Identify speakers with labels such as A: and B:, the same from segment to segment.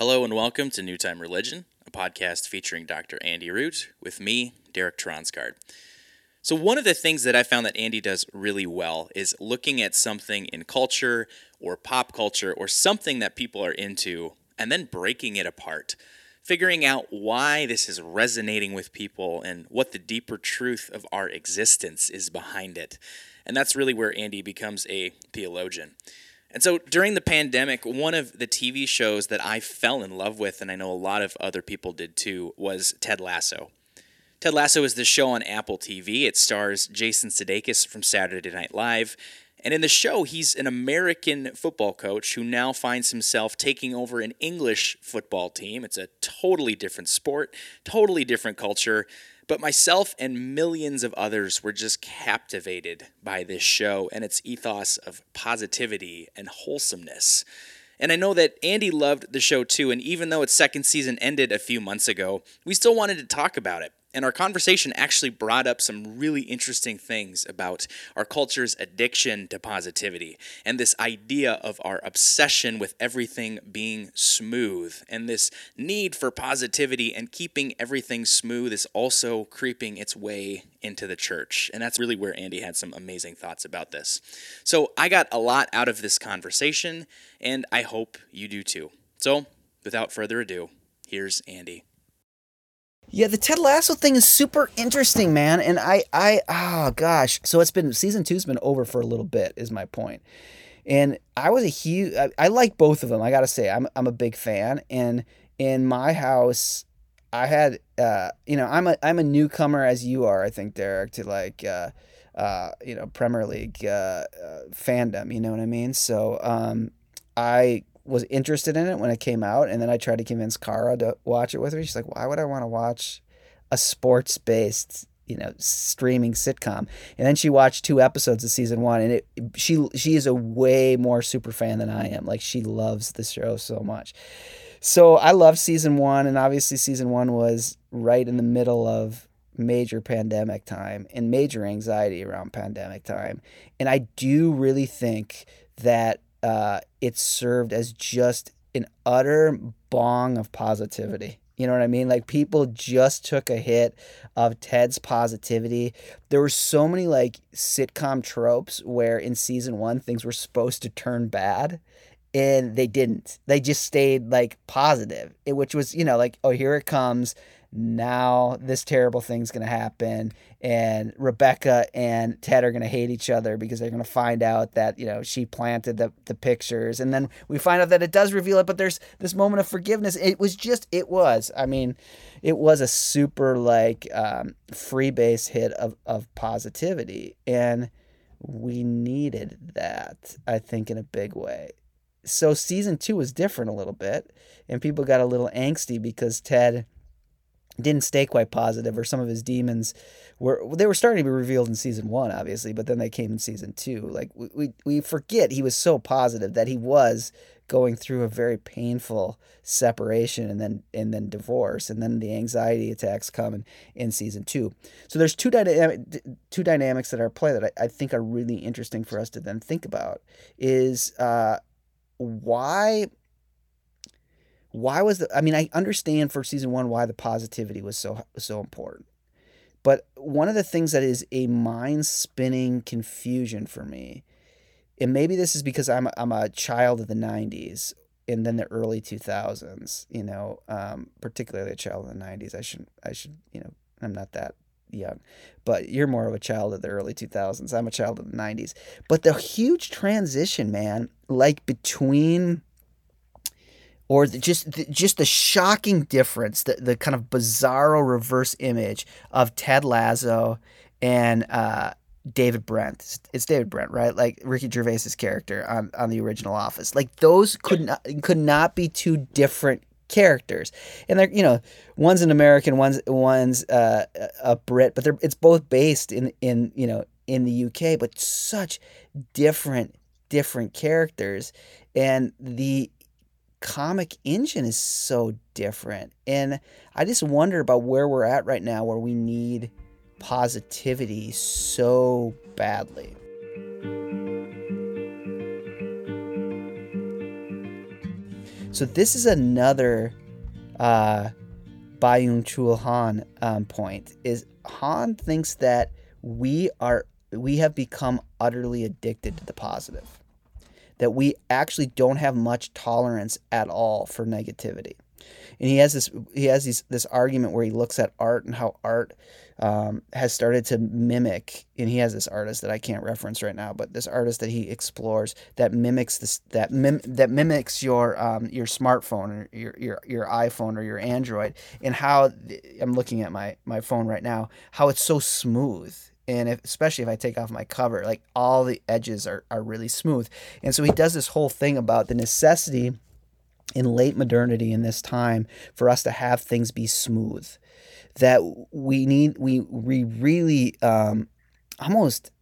A: Hello and welcome to New Time Religion, a podcast featuring Dr. Andy Root with me, Derek Tronsgard. So, one of the things that I found that Andy does really well is looking at something in culture or pop culture or something that people are into and then breaking it apart, figuring out why this is resonating with people and what the deeper truth of our existence is behind it. And that's really where Andy becomes a theologian. And so during the pandemic, one of the TV shows that I fell in love with, and I know a lot of other people did too, was Ted Lasso. Ted Lasso is the show on Apple TV. It stars Jason Sudeikis from Saturday Night Live. And in the show, he's an American football coach who now finds himself taking over an English football team. It's a totally different sport, totally different culture. But myself and millions of others were just captivated by this show and its ethos of positivity and wholesomeness. And I know that Andy loved the show too, and even though its second season ended a few months ago, we still wanted to talk about it. And our conversation actually brought up some really interesting things about our culture's addiction to positivity and this idea of our obsession with everything being smooth. And this need for positivity and keeping everything smooth is also creeping its way into the church. And that's really where Andy had some amazing thoughts about this. So I got a lot out of this conversation, and I hope you do too. So without further ado, here's Andy.
B: Yeah, the Ted Lasso thing is super interesting, man. And I, I, oh gosh. So it's been season two's been over for a little bit, is my point. And I was a huge, I, I like both of them. I gotta say, I'm, I'm a big fan. And in my house, I had, uh, you know, I'm a, I'm a newcomer as you are, I think, Derek, to like, uh, uh, you know, Premier League uh, uh, fandom. You know what I mean? So, um, I was interested in it when it came out, and then I tried to convince Kara to watch it with me. She's like, "Why would I want to watch a sports based, you know, streaming sitcom?" And then she watched two episodes of season one, and it she she is a way more super fan than I am. Like she loves the show so much. So I love season one, and obviously season one was right in the middle of major pandemic time and major anxiety around pandemic time. And I do really think that uh, it served as just an utter bong of positivity. You know what I mean? Like people just took a hit of Ted's positivity. There were so many like sitcom tropes where in season one things were supposed to turn bad and they didn't. They just stayed like positive, which was, you know, like, oh, here it comes now this terrible thing's going to happen and rebecca and ted are going to hate each other because they're going to find out that you know she planted the, the pictures. And then we find out that it does reveal it but there's this moment of forgiveness. It was just it was i mean it was a super like um, free base hit of, of positivity. And we needed that i think in a big way. So season two was different a little bit and people got a little angsty because ted didn't stay quite positive or some of his demons were they were starting to be revealed in season one obviously but then they came in season two. Like we, we, we forget he was so positive that he was going through a very painful separation and then and then divorce and then the anxiety attacks come in, in season two. So there's two dynamic two dynamics that are play that I, I think are really interesting for us to then think about is uh, why why was the I mean I understand for season 1 why the positivity was so so important. But one of the things that is a mind spinning confusion for me and maybe this is because I'm a, I'm a child of the 90s and then the early 2000s, you know, um, particularly a child of the 90s. I should I should, you know, I'm not that young, but you're more of a child of the early 2000s. I'm a child of the 90s. But the huge transition, man, like between or the, just the, just the shocking difference, the, the kind of bizarro reverse image of Ted Lasso and uh, David Brent. It's David Brent, right? Like Ricky Gervais's character on, on the original Office. Like those could not could not be two different characters, and they're you know one's an American, one's one's uh, a Brit, but they're it's both based in in you know in the UK, but such different different characters, and the comic engine is so different. And I just wonder about where we're at right now where we need positivity so badly. So this is another uh, Byung Chul Han um, point. Is Han thinks that we are we have become utterly addicted to the positive, that we actually don't have much tolerance at all for negativity. And he has this he has this argument where he looks at art and how art um, has started to mimic and he has this artist that I can't reference right now but this artist that he explores that mimics this that mim, that mimics your um, your smartphone or your, your your iPhone or your Android and how I'm looking at my my phone right now how it's so smooth and if, especially if I take off my cover, like all the edges are, are really smooth. And so he does this whole thing about the necessity in late modernity in this time for us to have things be smooth that we need we we really um, almost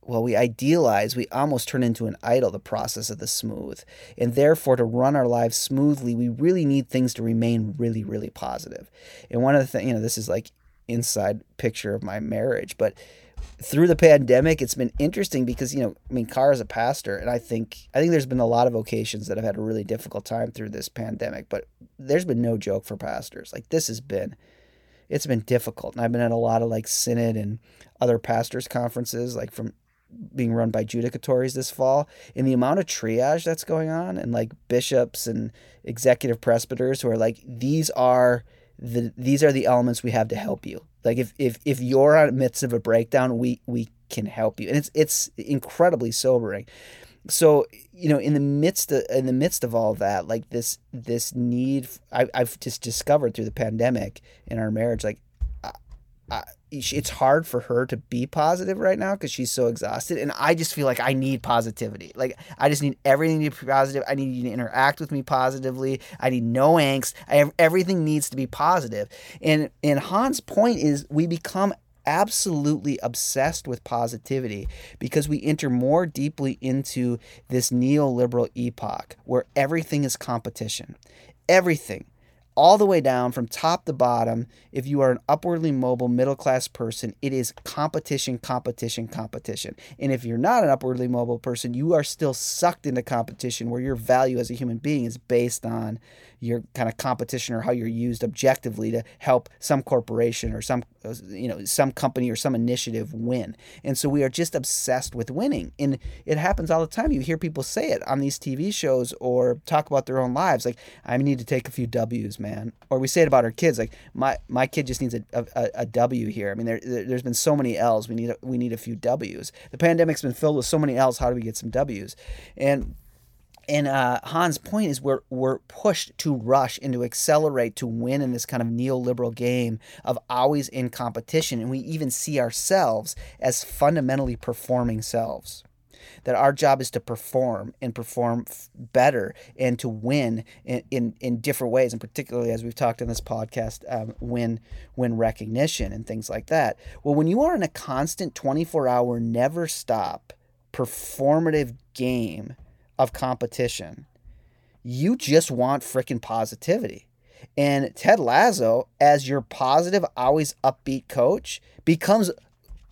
B: well we idealize we almost turn into an idol the process of the smooth and therefore to run our lives smoothly we really need things to remain really really positive. and one of the things you know this is like inside picture of my marriage but through the pandemic, it's been interesting because you know, I mean, Kara is a pastor, and I think I think there's been a lot of vocations that have had a really difficult time through this pandemic, but there's been no joke for pastors. Like this has been, it's been difficult, and I've been at a lot of like synod and other pastors conferences, like from being run by judicatories this fall, and the amount of triage that's going on, and like bishops and executive presbyters who are like, these are the these are the elements we have to help you like if if if you're in the midst of a breakdown, we we can help you, and it's it's incredibly sobering. So you know, in the midst of in the midst of all of that, like this this need, I, I've just discovered through the pandemic in our marriage, like I, it's hard for her to be positive right now because she's so exhausted and i just feel like i need positivity. Like i just need everything to be positive. I need you to interact with me positively. I need no angst. Have, everything needs to be positive. And and han's point is we become absolutely obsessed with positivity because we enter more deeply into this neoliberal epoch where everything is competition. Everything all the way down from top to bottom. If you are an upwardly mobile middle class person, it is competition, competition, competition. And if you're not an upwardly mobile person, you are still sucked into competition where your value as a human being is based on your kind of competition or how you're used objectively to help some corporation or some uh, you know some company or some initiative win. And so we are just obsessed with winning. And it happens all the time. You hear people say it on these tv shows or talk about their own lives like i need to take a few w's man. Or we say it about our kids like my my kid just needs a, a, a w here. I mean there, there's been so many l's. We need a, we need a few w's. The pandemic's been filled with so many l's. How do we get some w's? And and uh, Han's point is we're we're pushed to rush and to accelerate to win in this kind of neoliberal game of always in competition, and we even see ourselves as fundamentally performing selves. That our job is to perform and perform better and to win in, in, in different ways, and particularly as we've talked in this podcast, um, win win recognition and things like that. Well, when you are in a constant twenty four hour, never stop performative game of competition. You just want freaking positivity. And Ted Lasso, as your positive, always upbeat coach, becomes,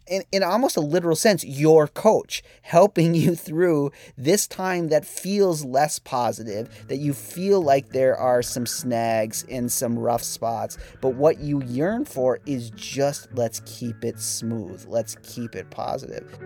B: in, in almost a literal sense, your coach, helping you through this time that feels less positive, that you feel like there are some snags and some rough spots. But what you yearn for is just let's keep it smooth, let's keep it positive.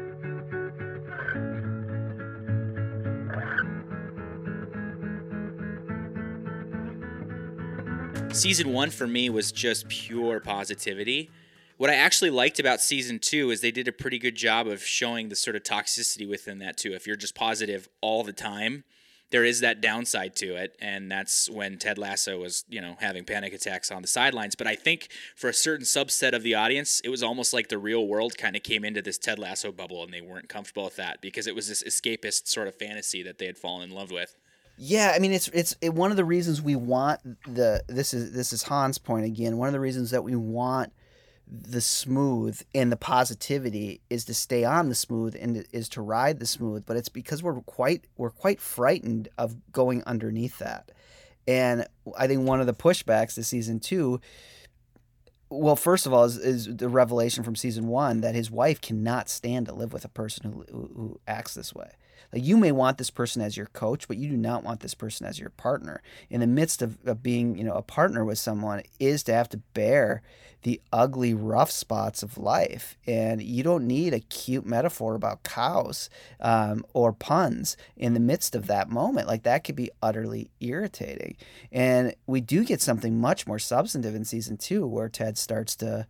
A: Season one for me was just pure positivity. What I actually liked about season two is they did a pretty good job of showing the sort of toxicity within that too. If you're just positive all the time, there is that downside to it, and that's when Ted Lasso was, you know, having panic attacks on the sidelines. But I think for a certain subset of the audience, it was almost like the real world kind of came into this Ted Lasso bubble, and they weren't comfortable with that because it was this escapist sort of fantasy that they had fallen in love with.
B: Yeah, I mean it's it's it, one of the reasons we want the this is this is Han's point again. One of the reasons that we want the smooth and the positivity is to stay on the smooth and is to ride the smooth, but it's because we're quite we're quite frightened of going underneath that. And I think one of the pushbacks to season 2 well, first of all, is, is, the revelation from season one that his wife cannot stand to live with a person who, who, who acts this way. Like you may want this person as your coach, but you do not want this person as your partner. In the midst of, of being, you know, a partner with someone is to have to bear the ugly, rough spots of life. And you don't need a cute metaphor about cows um, or puns in the midst of that moment. Like that could be utterly irritating. And we do get something much more substantive in season two where Ted starts to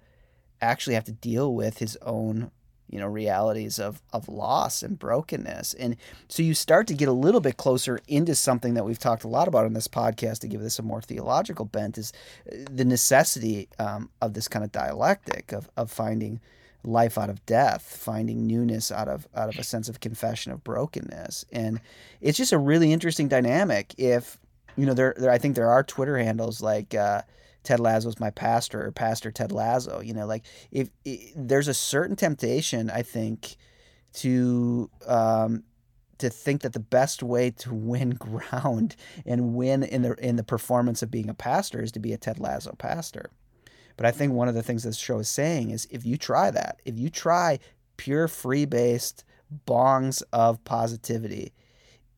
B: actually have to deal with his own you know realities of of loss and brokenness. And so you start to get a little bit closer into something that we've talked a lot about on this podcast to give this a more theological bent is uh, the necessity um, of this kind of dialectic of, of finding life out of death finding newness out of out of a sense of confession of brokenness. And it's just a really interesting dynamic if you know there, there i think there are twitter handles like uh, Ted Lasso's my pastor or Pastor Ted Lasso. You know, like if, if there's a certain temptation, I think, to um, to think that the best way to win ground and win in the in the performance of being a pastor is to be a Ted Lasso pastor. But I think one of the things this show is saying is if you try that, if you try pure free based bongs of positivity,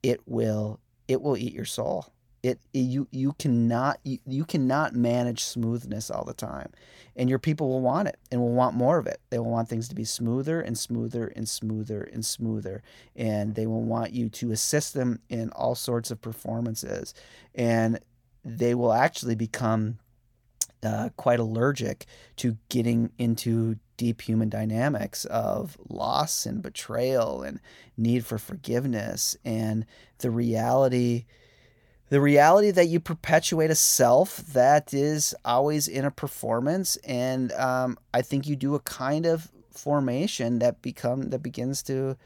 B: it will it will eat your soul it, it, you you cannot you, you cannot manage smoothness all the time. And your people will want it and will want more of it. They will want things to be smoother and smoother and smoother and smoother. And they will want you to assist them in all sorts of performances. And they will actually become uh, quite allergic to getting into deep human dynamics of loss and betrayal and need for forgiveness. And the reality the reality that you perpetuate a self that is always in a performance and um, i think you do a kind of formation that become that begins to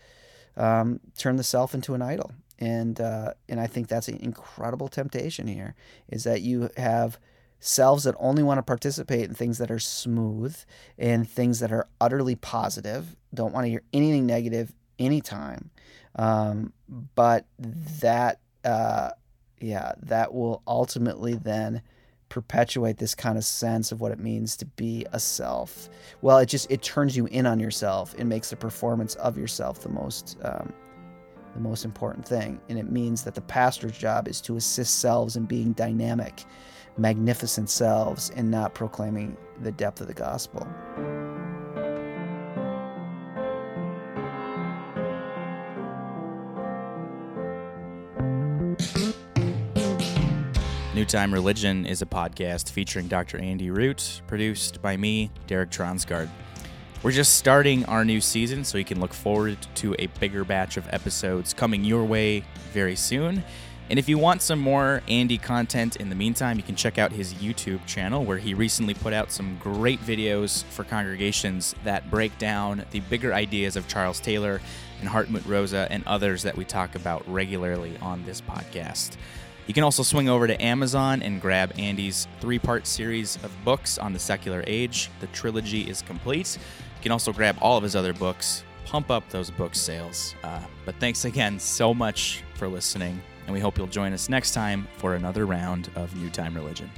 B: um, turn the self into an idol. And uh, and i think that's an incredible temptation here is that you have selves that only want to participate in things that are smooth and things that are utterly positive don't want to hear anything negative anytime. Um, but that uh, yeah, that will ultimately then perpetuate this kind of sense of what it means to be a self. Well, it just it turns you in on yourself. It makes the performance of yourself the most um, the most important thing, and it means that the pastor's job is to assist selves in being dynamic, magnificent selves, and not proclaiming the depth of the gospel.
A: New Time Religion is a podcast featuring Dr. Andy Root, produced by me, Derek Tronsgard. We're just starting our new season, so you can look forward to a bigger batch of episodes coming your way very soon. And if you want some more Andy content in the meantime, you can check out his YouTube channel where he recently put out some great videos for congregations that break down the bigger ideas of Charles Taylor and Hartmut Rosa and others that we talk about regularly on this podcast. You can also swing over to Amazon and grab Andy's three part series of books on the secular age. The trilogy is complete. You can also grab all of his other books, pump up those book sales. Uh, but thanks again so much for listening, and we hope you'll join us next time for another round of New Time Religion.